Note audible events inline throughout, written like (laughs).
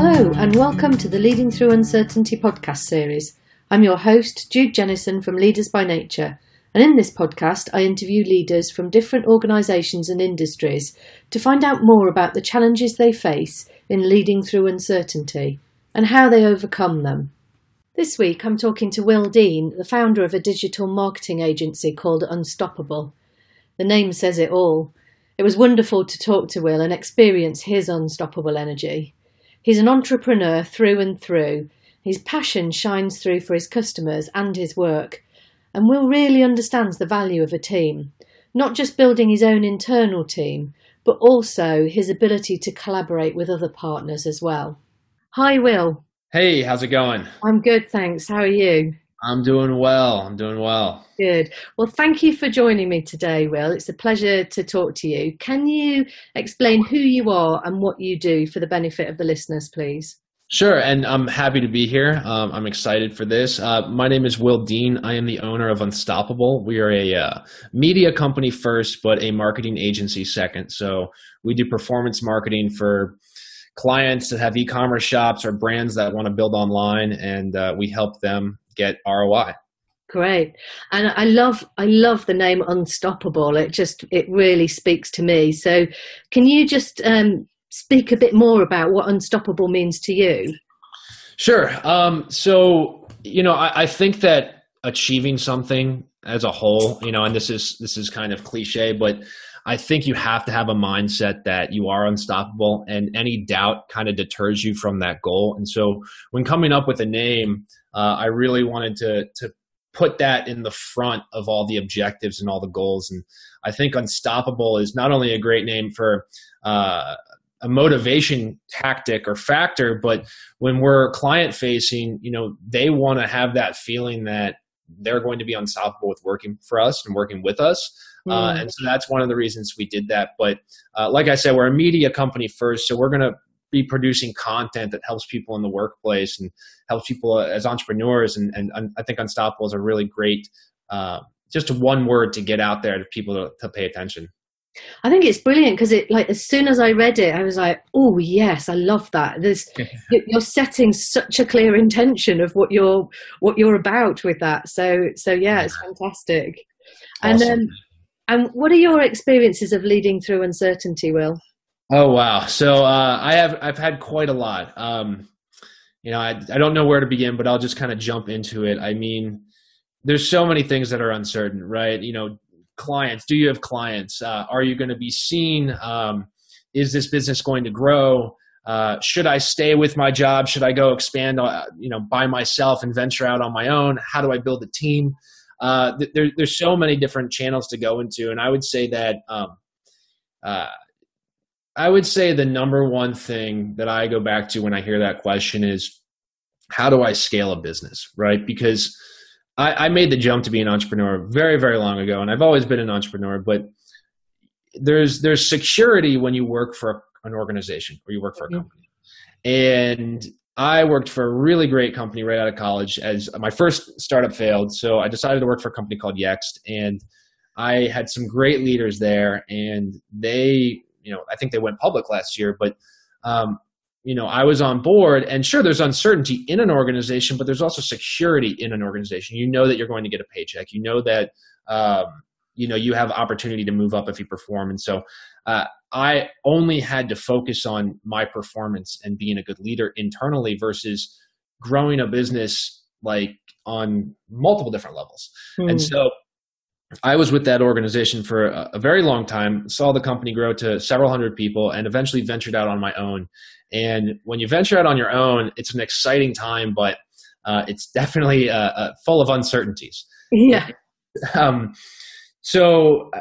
Hello, and welcome to the Leading Through Uncertainty podcast series. I'm your host, Jude Jennison from Leaders by Nature, and in this podcast, I interview leaders from different organisations and industries to find out more about the challenges they face in leading through uncertainty and how they overcome them. This week, I'm talking to Will Dean, the founder of a digital marketing agency called Unstoppable. The name says it all. It was wonderful to talk to Will and experience his unstoppable energy. He's an entrepreneur through and through. His passion shines through for his customers and his work. And Will really understands the value of a team, not just building his own internal team, but also his ability to collaborate with other partners as well. Hi, Will. Hey, how's it going? I'm good, thanks. How are you? I'm doing well. I'm doing well. Good. Well, thank you for joining me today, Will. It's a pleasure to talk to you. Can you explain who you are and what you do for the benefit of the listeners, please? Sure, and I'm happy to be here. Um, I'm excited for this. Uh, my name is Will Dean. I am the owner of Unstoppable. We are a uh, media company first, but a marketing agency second. So we do performance marketing for clients that have e-commerce shops or brands that want to build online, and uh, we help them get ROI. Great, and I love I love the name Unstoppable. It just it really speaks to me. So, can you just um, speak a bit more about what Unstoppable means to you? Sure. Um, so, you know, I, I think that achieving something as a whole, you know, and this is this is kind of cliche, but I think you have to have a mindset that you are unstoppable, and any doubt kind of deters you from that goal. And so, when coming up with a name, uh, I really wanted to to put that in the front of all the objectives and all the goals. And I think unstoppable is not only a great name for uh, a motivation tactic or factor, but when we're client facing, you know, they want to have that feeling that they're going to be unstoppable with working for us and working with us. Mm. Uh, hmm. and so that's one of the reasons we did that. But uh, like I said, we're a media company first, so we're going to be producing content that helps people in the workplace and helps people as entrepreneurs. And, and, and I think Unstoppable is a really great, uh, just one word to get out there to people to, to pay attention. I think it's brilliant because it like as soon as I read it, I was like, "Oh yes, I love that." There's (laughs) you're setting such a clear intention of what you're what you're about with that. So so yeah, it's fantastic. Awesome. And um, and what are your experiences of leading through uncertainty, Will? Oh wow! So uh, I have I've had quite a lot. Um, you know, I I don't know where to begin, but I'll just kind of jump into it. I mean, there's so many things that are uncertain, right? You know, clients. Do you have clients? Uh, are you going to be seen? Um, is this business going to grow? Uh, should I stay with my job? Should I go expand, uh, you know, by myself and venture out on my own? How do I build a team? Uh, th- there, there's so many different channels to go into, and I would say that um, uh, I would say the number one thing that I go back to when I hear that question is how do I scale a business, right? Because I, I made the jump to be an entrepreneur very, very long ago, and I've always been an entrepreneur, but there's there's security when you work for an organization or you work for a mm-hmm. company. And I worked for a really great company right out of college as my first startup failed. So I decided to work for a company called Yext and I had some great leaders there and they you know, I think they went public last year, but um, you know, I was on board, and sure, there's uncertainty in an organization, but there's also security in an organization. You know that you're going to get a paycheck. You know that um, you know you have opportunity to move up if you perform, and so uh, I only had to focus on my performance and being a good leader internally versus growing a business like on multiple different levels. Mm. And hmm. so I was with that organization for a, a, very long time, saw the company grow to several hundred people, and eventually ventured out on my own. And when you venture out on your own, it's an exciting time, but uh, it's definitely uh, uh, full of uncertainties. Yeah. Um, so uh,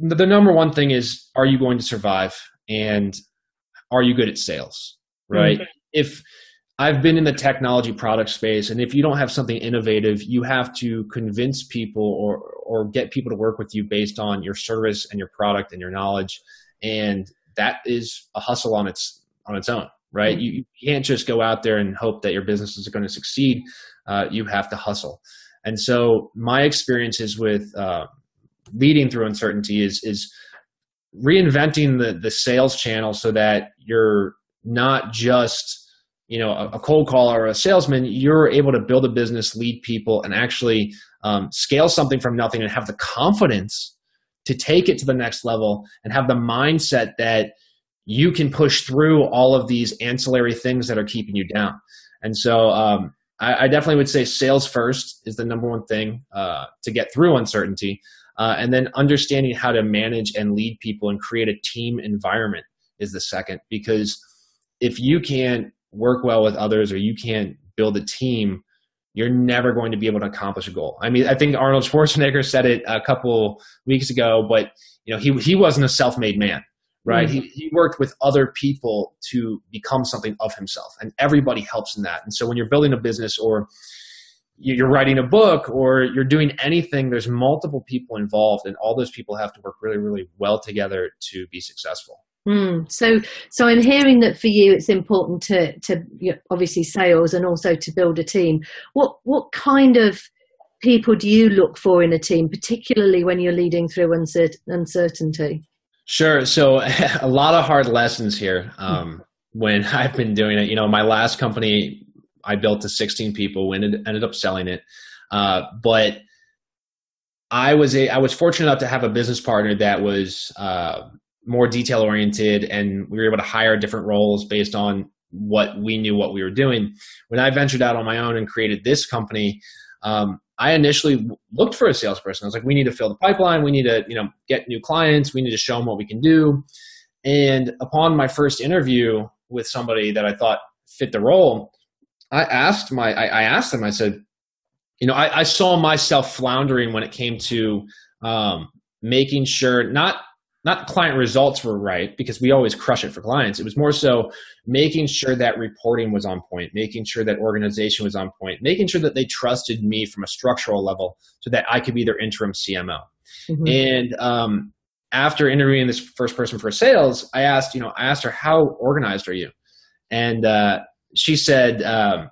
the number one thing is, are you going to survive? And are you good at sales? Right? Mm-hmm. If I've been in the technology product space, and if you don't have something innovative, you have to convince people or or get people to work with you based on your service and your product and your knowledge, and that is a hustle on its on its own, right? Mm-hmm. You, you, can't just go out there and hope that your business is going to succeed. Uh, you have to hustle, and so my experiences with uh, leading through uncertainty is is reinventing the the sales channel so that you're not just you know a, cold caller or a salesman you're able to build a business lead people and actually um, scale something from nothing and have the confidence to take it to the next level and have the mindset that you can push through all of these ancillary things that are keeping you down. And so um, I, I, definitely would say sales first is the number one thing uh, to get through uncertainty. Uh, and then understanding how to manage and lead people and create a team environment is the second. Because if you can't work well with others or you can't build a team, you're never going to be able to accomplish a goal. I mean, I think Arnold Schwarzenegger said it a couple weeks ago, but you know, he he wasn't a self-made man, right? Mm-hmm. He he worked with other people to become something of himself, and everybody helps in that. And so when you're building a business or you're writing a book or you're doing anything, there's multiple people involved, and all those people have to work really, really well together to be successful. Mm. So, so I'm hearing that for you, it's important to to you know, obviously sales and also to build a team. What what kind of people do you look for in a team, particularly when you're leading through uncertainty? Sure. So, (laughs) a lot of hard lessons here um, when (laughs) I've been doing it. You know, my last company, I built to 16 people, ended ended up selling it, uh, but I was a I was fortunate enough to have a business partner that was. Uh, more detail oriented and we were able to hire different roles based on what we knew what we were doing. When I ventured out on my own and created this company, um, I initially looked for a salesperson. I was like, we need to fill the pipeline. We need to, you know, get new clients. We need to show them what we can do. And upon my first interview with somebody that I thought fit the role, I asked my, I, I asked them, I said, you know, I, I, saw myself floundering when it came to um, making sure not not client results were right because we always crush it for clients. It was more so making sure that reporting was on point, making sure that organization was on point, making sure that they trusted me from a structural level so that I could be their interim CMO. Mm-hmm. And um, after interviewing this first person for sales, I asked, you know, I asked her, how organized are you? And uh, she said, um,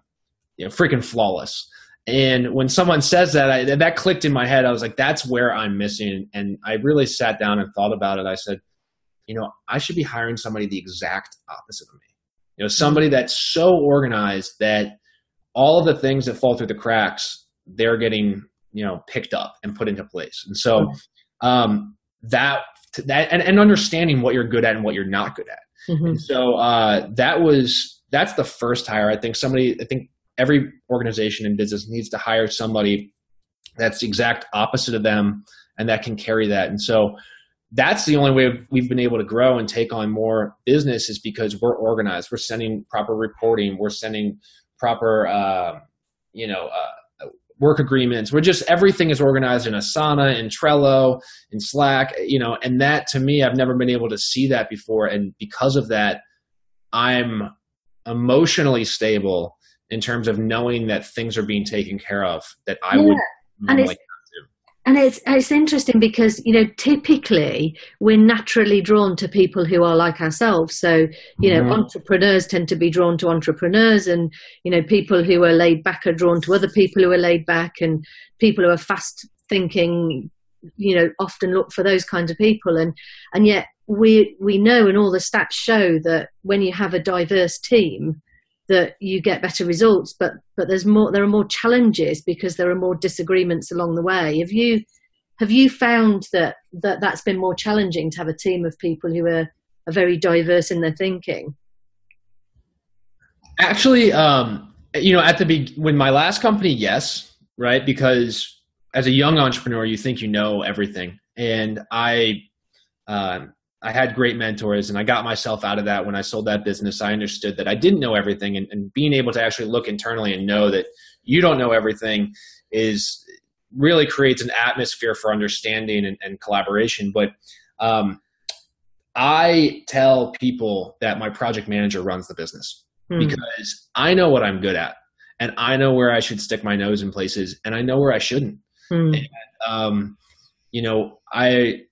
you know, freaking flawless. And when someone says that, I, that clicked in my head. I was like, that's where I'm missing. And I really sat down and thought about it. I said, you know, I should be hiring somebody the exact opposite of me. You know, somebody that's so organized that all of the things that fall through the cracks, they're getting, you know, picked up and put into place. And so um, that, that and, and understanding what you're good at and what you're not good at. Mm-hmm. so uh, that was, that's the first hire. I think somebody, I think every organization and business needs to hire somebody that's the exact opposite of them and that can carry that. And so that's the only way we've been able to grow and take on more business is because we're organized. We're sending proper reporting. We're sending proper, uh, you know, uh, work agreements. We're just everything is organized in Asana, in Trello, in Slack. You know, and that to me, I've never been able to see that before. And because of that, I'm emotionally stable in terms of knowing that things are being taken care of that I yeah. would and it's, and it's it's interesting because you know typically we're naturally drawn to people who are like ourselves. So you know mm-hmm. entrepreneurs tend to be drawn to entrepreneurs, and you know people who are laid back are drawn to other people who are laid back, and people who are fast thinking, you know, often look for those kinds of people. And and yet we we know, and all the stats show that when you have a diverse team, that you get better results. But but there's more there are more challenges because there are more disagreements along the way. Have you have you found that that that's been more challenging to have a team of people who are, are very diverse in their thinking? Actually um you know at the be when my last company yes right? Because as a young entrepreneur you think you know everything and i um I had great mentors and I got myself out of that when I sold that business. I understood that I didn't know everything and, and being able to actually look internally and know that you don't know everything is really creates an atmosphere for understanding and, and collaboration. But um, I tell people that my project manager runs the business hmm. because I know what I'm good at and I know where I should stick my nose in places and I know where I shouldn't. Hmm. And, um, you know, I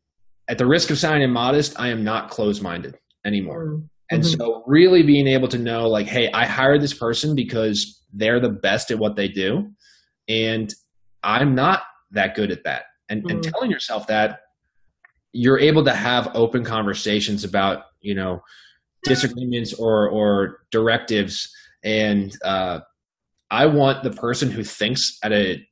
at the risk of sounding modest, I am not closed minded anymore. Mm-hmm. And so, really being able to know, like, hey, I hired this person because they're the best at what they do, and I'm not that good at that. And, mm-hmm. and telling yourself that, you're able to have open conversations about, you know, disagreements or or directives and uh, I want the person who thinks at a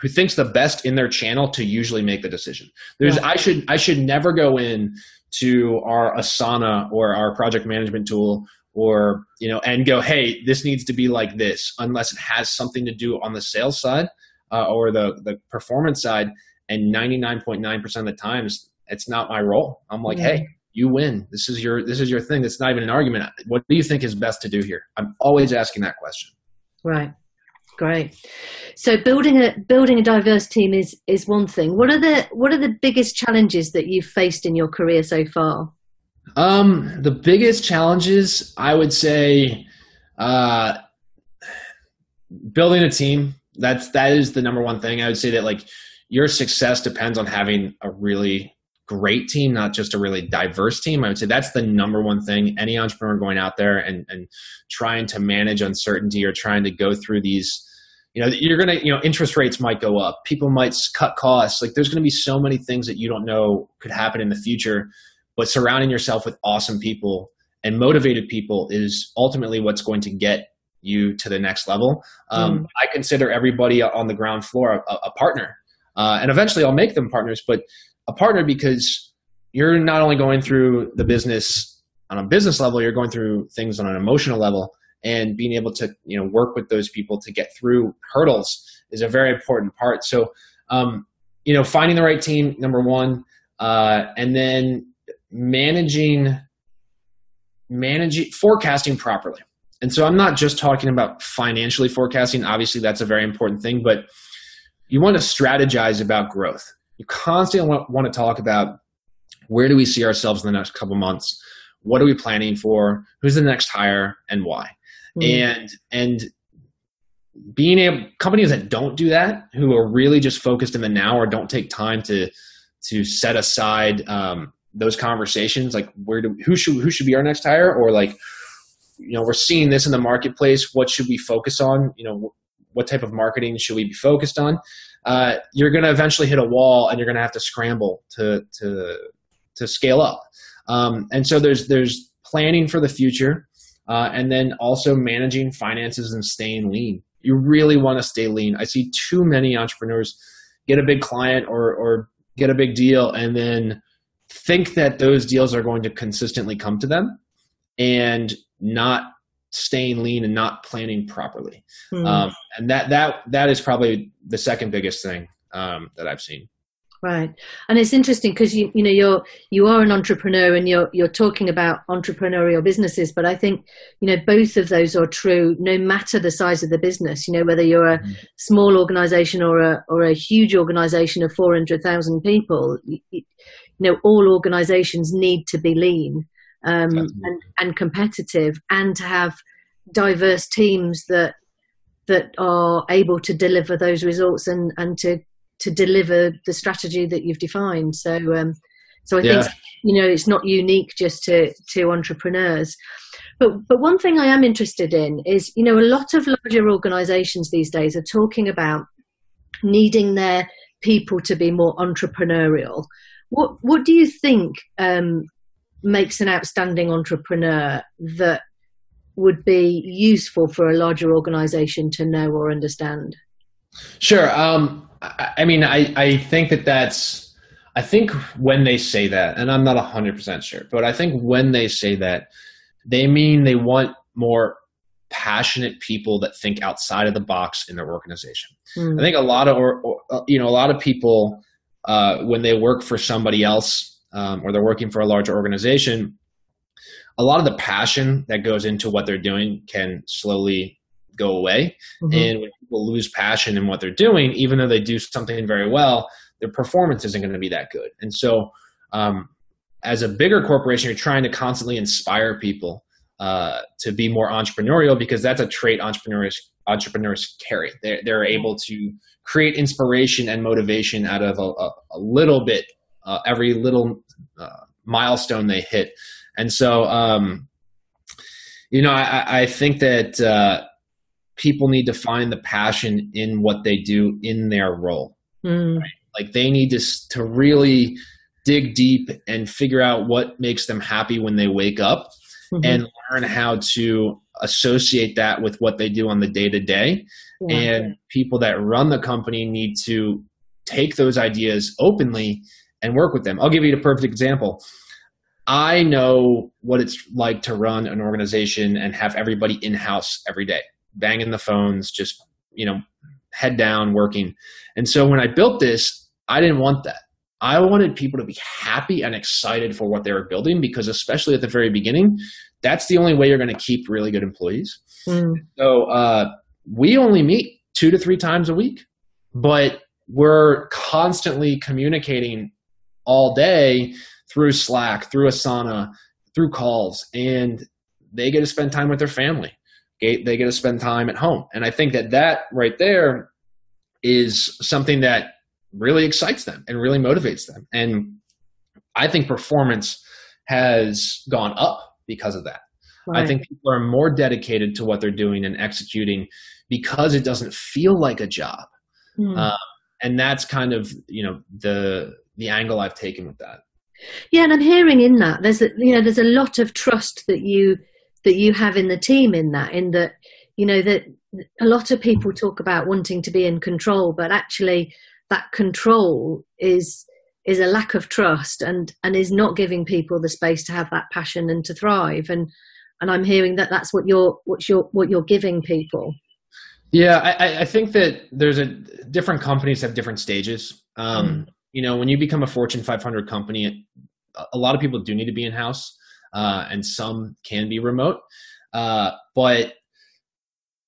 who thinks the best in their channel to usually make the decision. There's I should I should never go in to our Asana or our project management tool or you know and go hey this needs to be like this unless it has something to do on the sales side uh, or the the performance side. And 99.9% of the times it's not my role. I'm like yeah. hey you win. This is your this is your thing. It's not even an argument. What do you think is best to do here? I'm always asking that question. Right great so building a building a diverse team is is one thing what are the what are the biggest challenges that you've faced in your career so far um, the biggest challenges, I would say, uh, building a team. That's that is the number one thing. I would say that like your success depends on having a really great team, not just a really diverse team. I would say that's the number one thing. Any entrepreneur going out there and and trying to manage uncertainty or trying to go through these you know you're gonna you know interest rates might go up people might cut costs like there's gonna be so many things that you don't know could happen in the future but surrounding yourself with awesome people and motivated people is ultimately what's going to get you to the next level. Um, mm. I consider everybody on the ground floor a, a partner, uh, and eventually I'll make them partners. But a partner because you're not only going through the business on a business level, you're going through things on an emotional level, and being able to you know work with those people to get through hurdles is a very important part. So, um, you know, finding the right team, number one, uh, and then managing managing forecasting properly. And so I'm not just talking about financially forecasting. Obviously, that's a very important thing, but you want to strategize about growth. You constantly want, want to talk about where do we see ourselves in the next couple months? What are we planning for? Who's the next hire and why? Mm. And and being able companies that don't do that, who are really just focused in the now or don't take time to to set aside um, those conversations like where do who should who should be our next hire or like you know we're seeing this in the marketplace what should we focus on you know what type of marketing should we be focused on uh, you're going to eventually hit a wall and you're going to have to scramble to to to scale up. Um, and so there's there's planning for the future uh, and then also managing finances and staying lean. You really want to stay lean. I see too many entrepreneurs get a big client or or get a big deal and then think that those deals are going to consistently come to them and not staying lean and not planning properly. Hmm. Um, and that that that is probably the second biggest thing um, that I've seen. Right, and it's interesting because you you know you're you are an entrepreneur and you're you're talking about entrepreneurial businesses, but I think you know both of those are true no matter the size of the business. You know whether you're a mm-hmm. small organization or a or a huge organization of four hundred thousand people, you, you know all organizations need to be lean um, and, and competitive and to have diverse teams that that are able to deliver those results and and to to deliver the strategy that you've defined. So um, so i yeah. think you know it's not unique just to to entrepreneurs. But but one thing i am interested in is you know a lot of larger organizations these days are talking about needing their people to be more entrepreneurial. What What do you think um, makes an outstanding entrepreneur that would be useful for a larger organization to know or understand? Sure. Um, I, I, mean, I, I think that that's, I think when they say that, and I'm not 100% sure, but I think when they say that, they mean they want more passionate people that think outside of the box in their organization. Mm. I think a lot of, or, or, you know, a lot of people uh, when they work for somebody else um, or they're working for a larger organization, a lot of the passion that goes into what they're doing can slowly go away. Mm-hmm. And when people lose passion in what they're doing, even though they do something very well, their performance isn't going to be that good. And so, um, as a bigger corporation, you're trying to constantly inspire people uh, to be more entrepreneurial because that's a trait entrepreneurs entrepreneurs carry. They're, they're able to create inspiration and motivation out of a, a, a little bit uh, every little uh, milestone they hit. And so, um, you know, I, I think that uh, people need to find the passion in what they do in their role. Mm. Right? Like they need to to really dig deep and figure out what makes them happy when they wake up mm-hmm. and learn how to associate that with what they do on the day to day. And people that run the company need to take those ideas openly and work with them. I'll give you a perfect example. I know what it's like to run an organization and have everybody in house every day, banging the phones, just, you know, head down working. And so when I built this, I didn't want that. I wanted people to be happy and excited for what they were building because, especially at the very beginning, that's the only way you're going to keep really good employees. Mm. So uh, we only meet two to three times a week, but we're constantly communicating all day through Slack, through Asana, through calls, and they get to spend time with their family. They get to spend time at home. And I think that that right there is something that really excites them and really motivates them. And I think performance has gone up because of that. Right. I think people are more dedicated to what they're doing and executing because it doesn't feel like a job. Mm. Uh, and that's kind of you know the the angle I've taken with that. Yeah, and I'm hearing in that there's a, you know there's a lot of trust that you that you have in the team in that in that you know that a lot of people talk about wanting to be in control, but actually that control is is a lack of trust and and is not giving people the space to have that passion and to thrive and and I'm hearing that that's what you're what you're what you're giving people. Yeah, I, I think that there's a different companies have different stages. Um, mm. You know, when you become a Fortune 500 company, a lot of people do need to be in house, uh, and some can be remote. Uh, but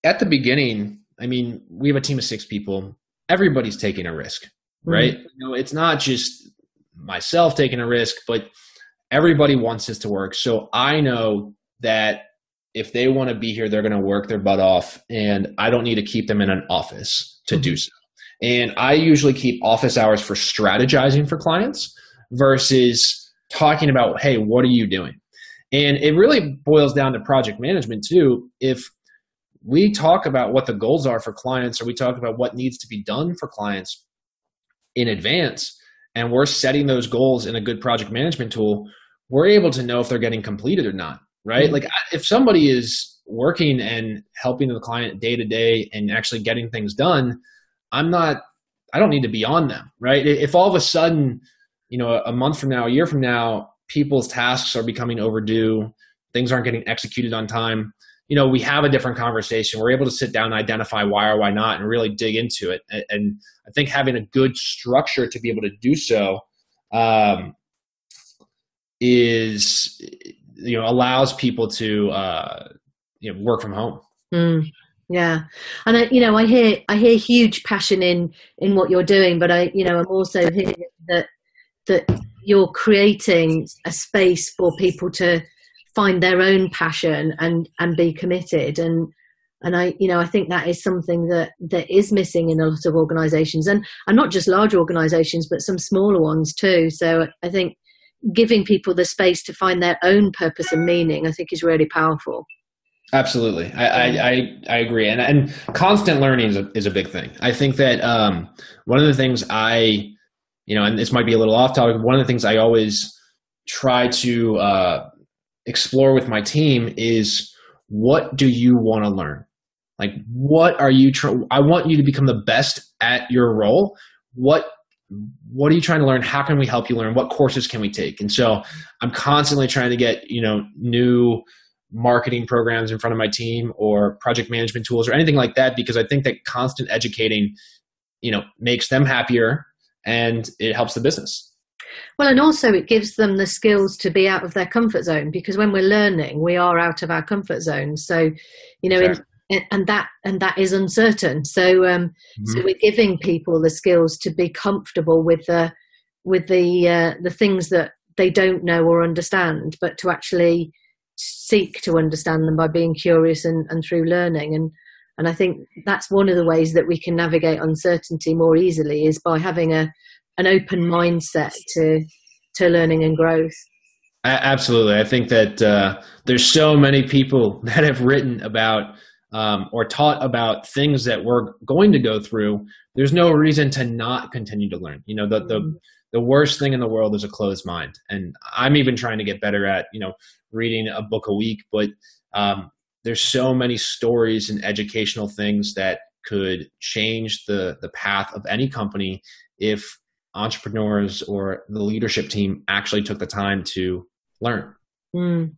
at the beginning, I mean, we have a team of six people everybody's taking a risk, mm-hmm. right? Mm-hmm. You know, it's not just myself taking a risk, but everybody wants this to work. So I know that if they want to be here, they're going to work their butt off, and I don't need to keep them in an office to mm-hmm. do so. And I usually keep office hours for strategizing for clients versus talking about, hey, what are you doing? And it really boils down to project management too. If we talk about what the goals are for clients or we talk about what needs to be done for clients in advance and we're setting those goals in a good project management tool we're able to know if they're getting completed or not right mm-hmm. like if somebody is working and helping the client day to day and actually getting things done i'm not i don't need to be on them right if all of a sudden you know a month from now a year from now people's tasks are becoming overdue things aren't getting executed on time you know, we have a different conversation. We're able to sit down and identify why or why not and really dig into it. And, I think having a good structure to be able to do so um, is, you know, allows people to, uh, you know, work from home. Mm, yeah. And I, you know, I hear, I hear huge passion in, in what you're doing, but I, you know, I'm also hearing that, that you're creating a space for people to, find their own passion and and be committed and and I, you know, I think that is something that that is missing in a lot of organisations, and and not just large organisations, but some smaller ones too. So I think giving people the space to find their own purpose and meaning, I think, is really powerful. Absolutely, I I, I, I agree, and and constant learning is a, is a big thing. I think that um, one of the things I, you know, and this might be a little off topic. One of the things I always try to uh, explore with my team is what do you want to learn? Like, what are you trying? I want you to become the best at your role. What what are you trying to learn? How can we help you learn? What courses can we take? And so I'm constantly trying to get you know new marketing programs in front of my team or project management tools or anything like that because I think that constant educating you know makes them happier and it helps the business. Well, and also it gives them the skills to be out of their comfort zone because when we're learning, we are out of our comfort zone. So, you know, in, and that and that is uncertain. So, um, mm-hmm. so we're giving people the skills to be comfortable with the with the uh, the things that they don't know or understand, but to actually seek to understand them by being curious and, and through learning. And and I think that's one of the ways that we can navigate uncertainty more easily is by having a an open mindset to to learning and growth. Absolutely, I think that uh, there's so many people (laughs) that have written about um, or taught about things that we're going to go through. There's no reason to not continue to learn. You know, the the mm-hmm. the worst thing in the world is a closed mind, and I'm even trying to get better at you know reading a book a week, but um, there's so many stories and educational things that could change the the path of any company if entrepreneurs or the leadership team actually took the time to learn. Mm.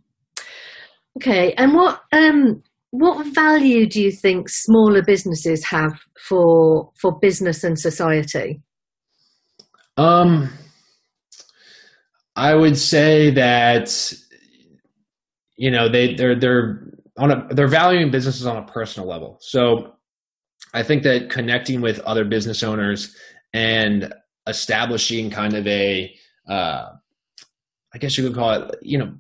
Okay, and what um, what value do you think smaller businesses have for for business and society? Um, I would say that you know they they're they're on a they're valuing businesses on a personal level. So I think that connecting with other business owners and establishing kind of a uh, I guess you could call it you know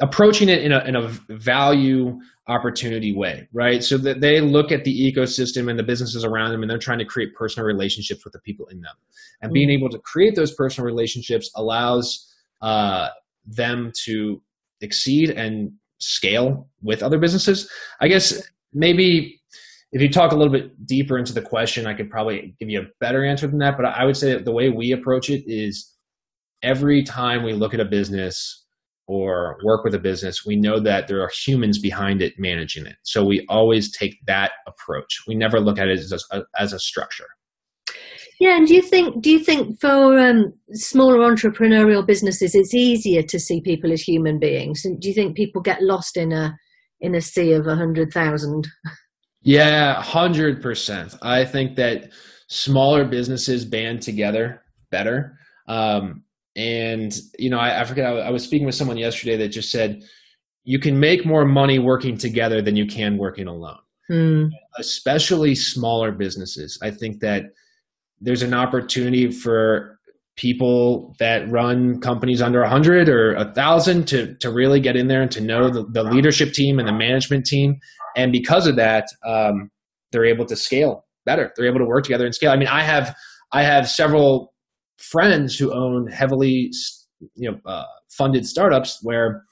approaching it in a in a value opportunity way, right? So that they look at the ecosystem and the businesses around them and they're trying to create personal relationships with the people in them. And mm-hmm. being able to create those personal relationships allows uh, them to exceed and scale with other businesses. I guess maybe if you talk a little bit deeper into the question, I could probably give you a better answer than that. But I would say that the way we approach it is every time we look at a business or work with a business, we know that there are humans behind it managing it. So we always take that approach. We never look at it as a, as a structure. Yeah, and do you think do you think for um, smaller entrepreneurial businesses, it's easier to see people as human beings? And do you think people get lost in a in a sea of a hundred thousand? Yeah, hundred percent. I think that smaller businesses band together better. Um, and you know, I, I forget. I, I was speaking with someone yesterday that just said you can make more money working together than you can working alone. Hmm. Especially smaller businesses. I think that there's an opportunity for people that run companies under 100 or 1000 to to really get in there and to know the, the leadership team and the management team. And because of that um, they're able to scale better. They're able to work together and scale. I mean i have i have several friends who own heavily you know uh, funded startups where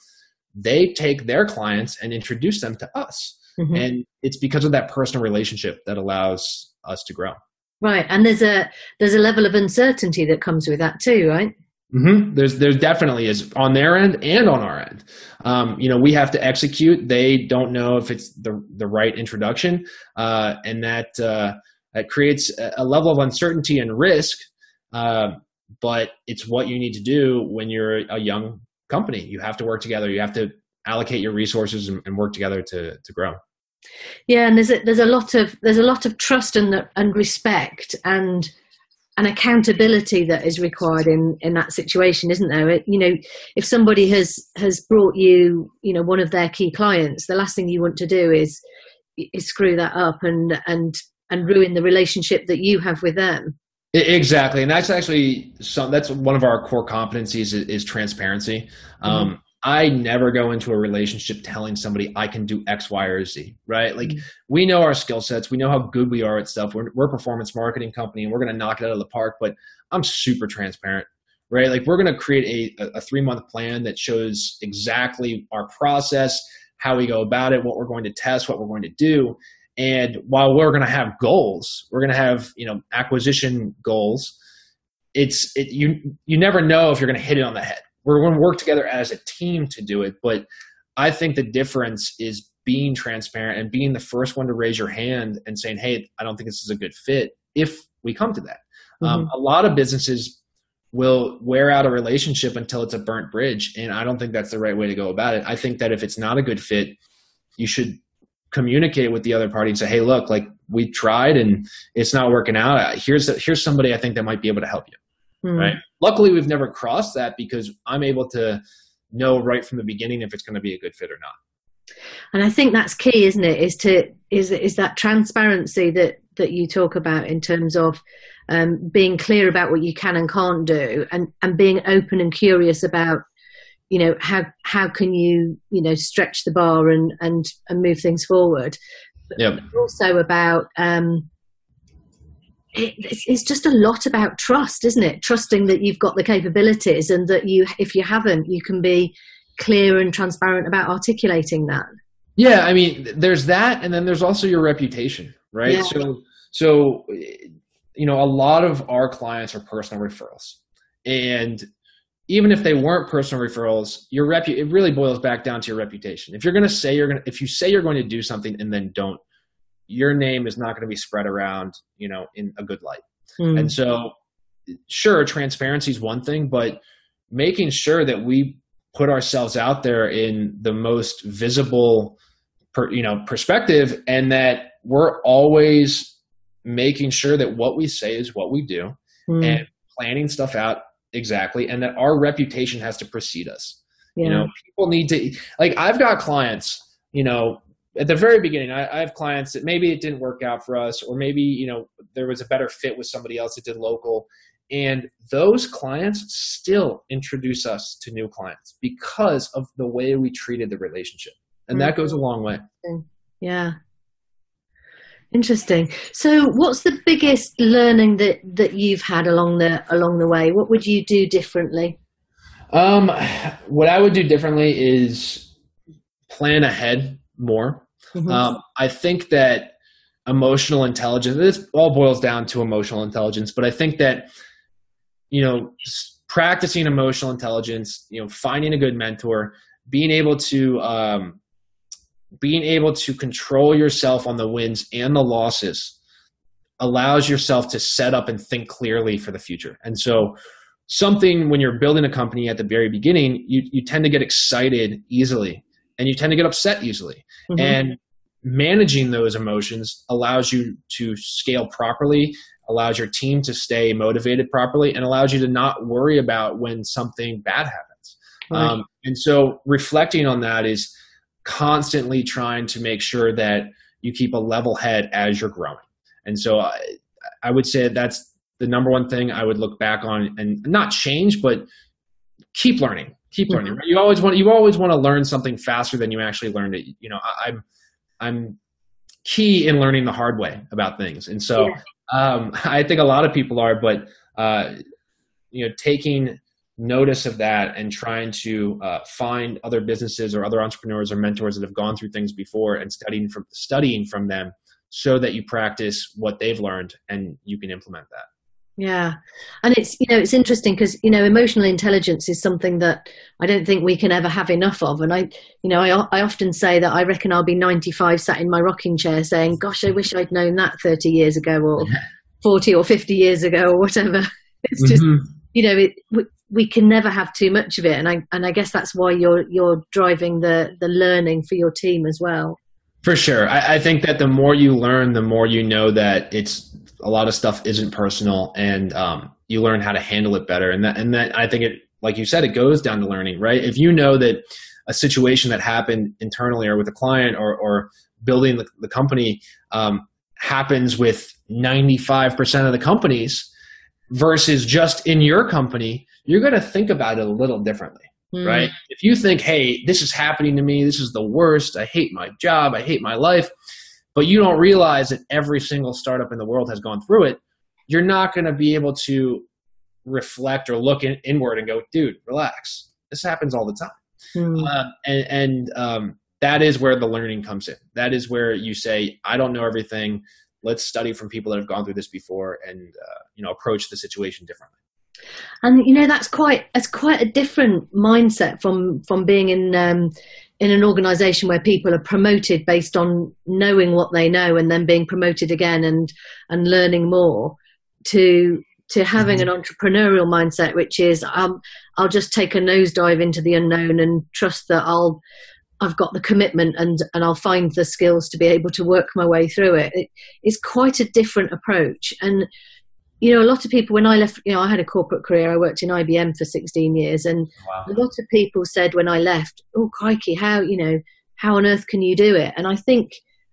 they take their clients and introduce them to us. Mm-hmm. and it's because of that personal relationship that allows us to grow right and there's a there's a level of uncertainty that comes with that too right Mm-hmm. There's there's definitely is on their end and on our end. Um, you know, we have to execute. They don't know if it's the the right introduction, uh, and that uh, that creates a level of uncertainty and risk uh, but it's what you need to do when you're a young company. You have to work together. You have to allocate your resources and, and work together to to grow. Yeah, and there's a, there's a lot of there's a lot of trust and and respect and and accountability that is required in in that situation isn't there it, you know if somebody has has brought you you know one of their key clients the last thing you want to do is is screw that up and and and ruin the relationship that you have with them Exactly, and that's actually some. That's one of our core competencies is, is transparency. Mm-hmm. Um, I never go into a relationship telling somebody I can do X, Y, or Z. Right? Like mm-hmm. we know our skill sets, we know how good we are at stuff. We're, we're a performance marketing company, and we're going to knock it out of the park. But I'm super transparent. Right? Like we're going to create a, a three month plan that shows exactly our process, how we go about it, what we're going to test, what we're going to do, and while we're going to have goals, we're going to have you know acquisition goals. It's it, you you never know if you're going to hit it on the head. We're going to work together as a team to do it, but I think the difference is being transparent and being the first one to raise your hand and saying, "Hey, I don't think this is a good fit." If we come to that, um, mm-hmm. um, a lot of businesses will wear out a relationship until it's a burnt bridge, and I don't think that's the right way to go about it. I think that if it's not a good fit, you should communicate with the other party and say, "Hey, look, like we tried and it's not working out. Here's a, here's somebody I think that might be able to help you." Mm. Right? Luckily, we've never crossed that because I'm able to know right from the beginning if it's going to be a good fit or not. And I think that's key, isn't it? Is to is is that transparency that that you talk about in terms of um, being clear about what you can and can't do, and and being open and curious about you know how how can you you know stretch the bar and and and move things forward yeah also about um it's, it's just a lot about trust isn't it trusting that you've got the capabilities and that you if you haven't you can be clear and transparent about articulating that yeah i mean there's that and then there's also your reputation right yeah. so so you know a lot of our clients are personal referrals and even if they weren't personal referrals, your repu- it really boils back down to your reputation. If you're going to say you're going to, if you say you're going to do something and then don't, your name is not going to be spread around, you know, in a good light. Mm. And so, sure, transparency is one thing, but making sure that we put ourselves out there in the most visible, per, you know, perspective, and that we're always making sure that what we say is what we do, mm. and planning stuff out exactly, and that our reputation has to precede us. Yeah. You know, people need to like. I've got clients, you know, at the very beginning, I, I, have clients that maybe it didn't work out for us, or maybe you know there was a better fit with somebody else that did local, and those clients still introduce us to new clients because of the way we treated the relationship, and mm-hmm. that goes a long way. Yeah, interesting. So, what's the biggest learning that that you've had along the along the way? What would you do differently? Um, what I would do differently is plan ahead more. Mm-hmm. Um, I think that emotional intelligence, this all boils down to emotional intelligence, but I think that, you know, practicing emotional intelligence, you know, finding a good mentor, being able to, um, being able to control yourself on the wins and the losses allows yourself to set up and think clearly for the future. And so, something when you're building a company at the very beginning, you, you tend to get excited easily and you tend to get upset easily. Mm-hmm. And managing those emotions allows you to scale properly, allows your team to stay motivated properly, and allows you to not worry about when something bad happens. Right. Um, and so reflecting on that is constantly trying to make sure that you keep a level head as you're growing. And so I, I would say that's the number one thing I would look back on and not change, but keep learning keep mm-hmm. learning. Right? You always want you always want to learn something faster than you actually learned it. You know, I, am I'm, I'm key in learning the hard way about things, and so yeah. um, (laughs) I think a lot of people are. But uh, you know, taking notice of that and trying to uh, find other businesses or other entrepreneurs or mentors that have gone through things before and studying from studying from them so that you practice what they've learned and you can implement that yeah. And it's, you know, it's interesting because, you know, emotional intelligence is something that I don't think we can ever have enough of. And I, you know, I, I often say that I reckon I'll be 95 sat in my rocking chair saying, gosh, I wish I'd known that 30 years ago or 40 or 50 years ago or whatever. (laughs) It's just, mm-hmm. you know, it, we, we can never have too much of it. And I, and I guess that's why you're, you're driving the, the learning for your team as well. For sure. I, I think that the more you learn, the more you know that it's a lot of stuff isn't personal and um, you learn how to handle it better. And that and that i think it like you said it goes down to learning right? If you know that a situation that happened internally or with a client or, or building the, the company um, happens with 95% of the companies versus just in your company you're going to think about it a little differently mm. right? If you think hey this is happening to me. This is the worst. I hate my job. I hate my life but you don't realize that every single startup in the world has gone through it, you're not going to be able to reflect or look in, inward and go, dude, relax. This happens all the time. Mm. Uh, and, and um, that is where the learning comes in. That is where you say, I don't know everything. Let's study from people that have gone through this before and uh, you know approach the situation differently and you know that's quite that's quite a different mindset from from being in um, in an organization where people are promoted based on knowing what they know and then being promoted again and and learning more to to having mm-hmm. an entrepreneurial mindset which is um, I'll just take a nosedive into the unknown and trust that I'll I've got the commitment and and I'll find the skills to be able to work my way through it. It is quite a different approach and you know, a lot of people, when I left, you know, I had a corporate career. I worked in IBM for 16 years. And wow. a lot of people said when I left, oh, crikey, how, you know, how on earth can you do it? And I think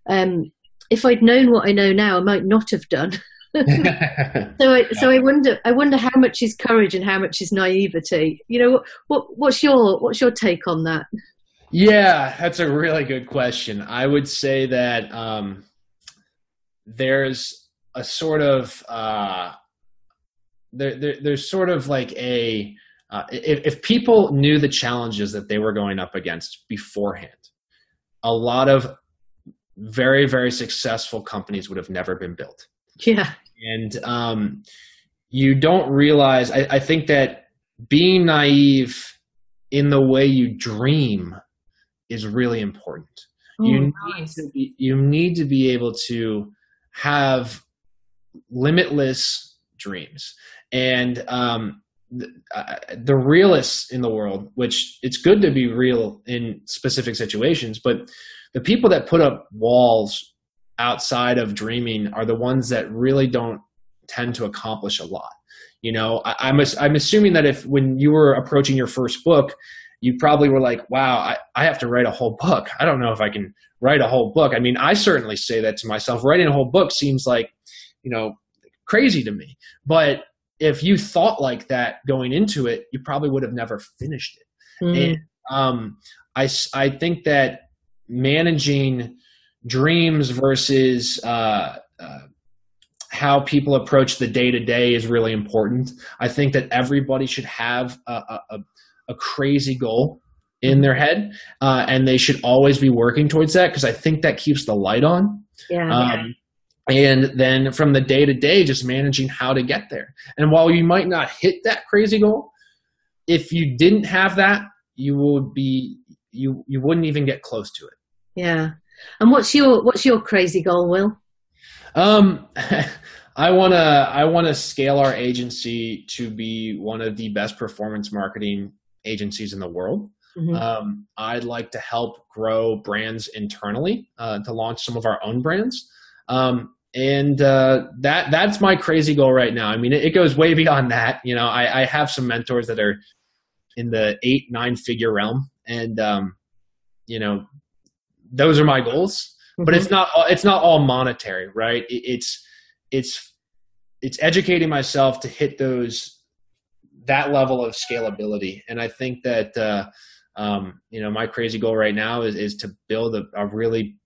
um, if I'd known what I know now, I might not have done. (laughs) so, I, (laughs) so I wonder, I wonder how much is courage and how much is naivety. You know, what, what, what's your, what's your take on that? Yeah, that's a really good question. I would say that um, there's a sort of uh, there, there, there's sort of like a uh, if, if people knew the challenges that they were going up against beforehand, a lot of very very successful companies would have never been built. Yeah, and um, you don't realize. I, I think that being naive in the way you dream is really important. you need nice. to be you need to be able to have limitless dreams. And um, the, uh, the realists in the world which it's good to be real in specific situations but the people that put up walls outside of dreaming are the ones that really don't tend to accomplish a lot. You know I, I'm, I'm assuming that if when you were approaching your first book you probably were like wow I, I have to write a whole book. I don't know if i can write a whole book. I mean i certainly say that to myself. Writing a whole book seems like you know crazy to me but if you thought like that going into it you probably would have never finished it Mm. and um, I, I think that managing dreams versus uh, uh, how people approach the day to day is really important. I think that everybody should have a, a, a- a crazy goal in their head, uh, and they should always be working towards that because I think that keeps the light on. yeah. Um, and then from the day to day, just managing how to get there. And while you might not hit that crazy goal, if you didn't have that, you would be you you wouldn't even get close to it. yeah. And what's your what's your crazy goal, Will? Um, (laughs) I wanna I wanna scale our agency to be one of the best performance marketing agencies in the world. Mhm. Um, I'd like to help grow brands internally uh, to launch some of our own brands. Um, and uh, that that's my crazy goal right now. I mean, it, it goes way beyond that. You know, I, I have some mentors that are in the eight nine figure realm, and um, you know, those are my goals. But Mhm. it's not all- it's not all monetary, right? It, it's it's it's educating myself to hit those that level of scalability, and I think that uh, um, you know my crazy goal right now is is to build a, a really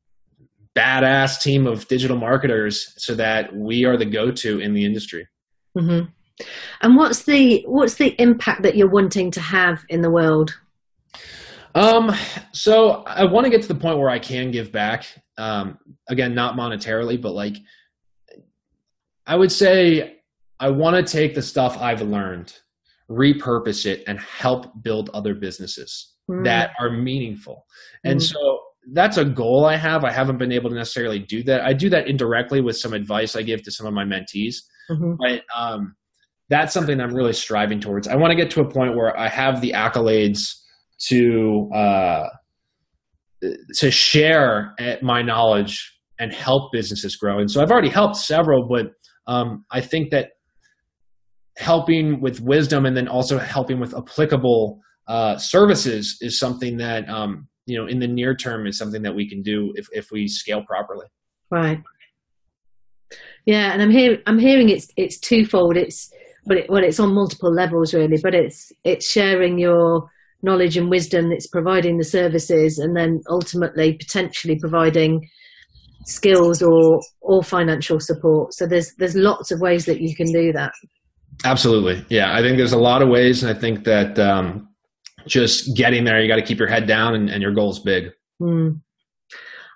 badass team of digital marketers so that we are the go-to in the industry. Mhm. And what's the what's the impact that you're wanting to have in the world? Um, so I want to get to the point where I can give back. Um, again, not monetarily, but like I would say I want to take the stuff I've learned, repurpose it, and help build other businesses Mm. that are meaningful. And Mm. so that's a goal I have. I haven't been able to necessarily do that. I do that indirectly with some advice I give to some of my mentees Mhm. but um, that's something I'm really striving towards. I want to get to a point where I have the accolades to uh, to share eh, my knowledge and help businesses grow. And so I've already helped several, but um, I think that helping with wisdom and then also helping with applicable uh, services is something that um, you know in the near term is something that we can do if if we scale properly. Right. Yeah, and I'm hearing I'm hearing it's it's twofold. It's but it, well, it's on multiple levels really. But it's it's sharing your knowledge and wisdom. It's providing the services, and then ultimately potentially providing skills or or financial support. So there's there's lots of ways that you can do that. Absolutely. Yeah. I think there's a lot of ways. And I think that um, just getting there, you got to keep your head down and, and your goal's big. Mm.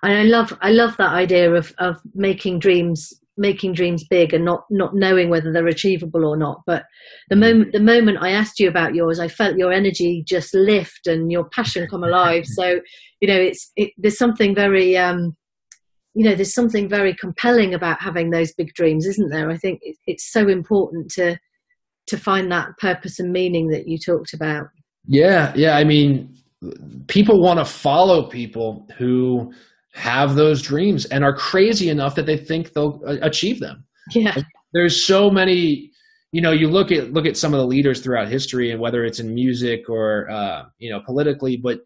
And I love I love that idea of of making dreams making dreams big and not not knowing whether they're achievable or not. But the moment the moment I asked you about yours, I felt your energy just lift and your passion come alive. (laughs) So you know, it's it, there's something very um, you know there's something very compelling about having those big dreams, isn't there? I think it, it's so important to to find that purpose and meaning that you talked about. Yeah. Yeah. I mean, people want to follow people who have those dreams and are crazy enough that they think they'll uh, achieve them. Yeah. there's so many you know you look at look at some of the leaders throughout history and whether it's in music or uh, you know politically but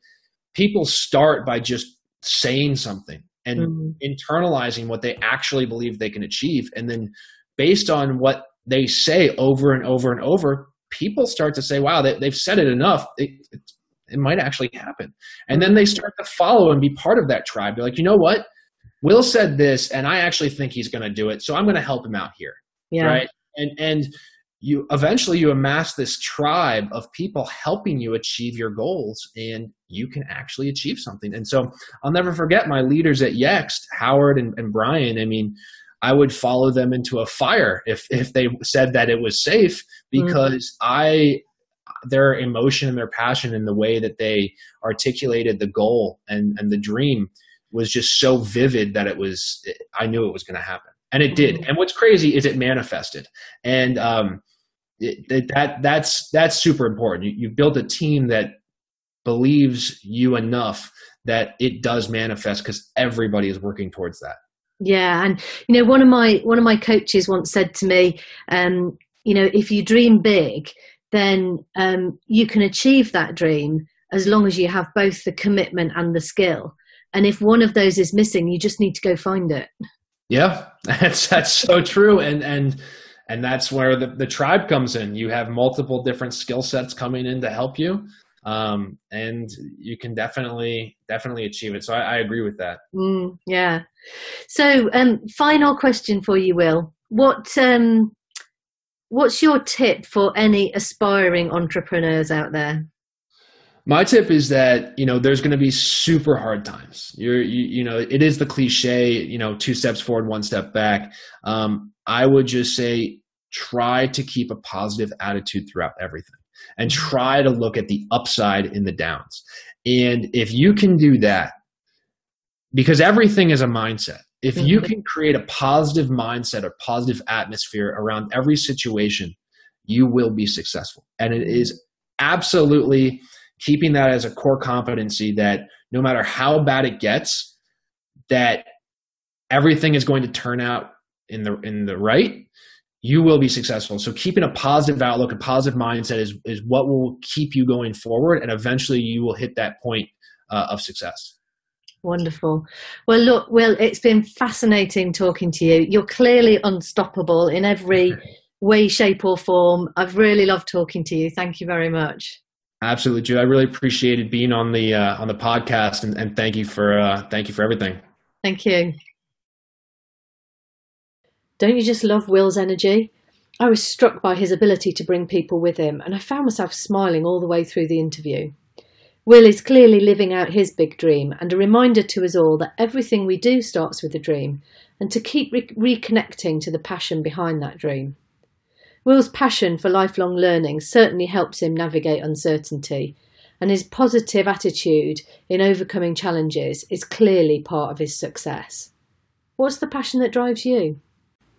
people start by just saying something and Mhm. internalizing what they actually believe they can achieve and then based on what they say over and over and over people start to say wow they, they've said it enough it, it, it might actually happen. And then they start to follow and be part of that tribe. They're like you know what? Will said this and i actually think he's going to do it so i'm going to help him out here. Yeah. right? And and you eventually you amass this tribe of people helping you achieve your goals and you can actually achieve something. And so i'll never forget my leaders at yext howard and, and brian. I mean i would follow them into a fire if if they said that it was safe because i their emotion and their passion and the way that they articulated the goal and and the dream was just so vivid that it was I knew it was going to happen, and it did. Mm-hmm. And what's crazy is it manifested, and um, it, that that's that's super important. You, you built a team that believes you enough that it does manifest because everybody is working towards that. Yeah, and you know, one of my one of my coaches once said to me, um, you know, if you dream big, then um, you can achieve that dream as long as you have both the commitment and the skill. And if one of those is missing, you just need to go find it. Yeah, (laughs) that's that's so true, and and and that's where the, the tribe comes in. You have multiple different skill sets coming in to help you, um, and you can definitely definitely achieve it. So I, I agree with that. Mm, yeah. So, um, final question for you, Will. What um, what's your tip for any aspiring entrepreneurs out there? My tip is that you know there's going to be super hard times. You're you, you, know it is the cliche you know two steps forward, one step back. Um, I would just say try to keep a positive attitude throughout everything, and try to look at the upside in the downs. And if you can do that, because everything is a mindset. If you mm-hmm. can create a positive mindset or positive atmosphere around every situation, you will be successful. And it is absolutely keeping that as a core competency that no matter how bad it gets, that everything is going to turn out in the in the right, you will be successful. So keeping a positive outlook, a positive mindset is is what will keep you going forward, and eventually you will hit that point uh, of success. Wonderful. Well, look, Will, it's been fascinating talking to you. You're clearly unstoppable in every (laughs) way, shape, or form. I've really loved talking to you. Thank you very much. Absolutely, Jude. I really appreciated being on the uh, on the podcast, and, and thank you for uh, thank you for everything. Thank you. Don't you just love Will's energy? I was struck by his ability to bring people with him, and I found myself smiling all the way through the interview. Will is clearly living out his big dream, and a reminder to us all that everything we do starts with a dream, and to keep re- reconnecting to the passion behind that dream. Will's passion for lifelong learning certainly helps him navigate uncertainty, and his positive attitude in overcoming challenges is clearly part of his success. What's the passion that drives you?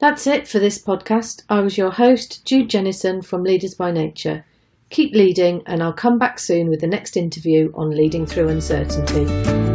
That's it for this podcast. I was your host, Jude Jennison from Leaders by Nature. Keep leading, and I'll come back soon with the next interview on leading through uncertainty.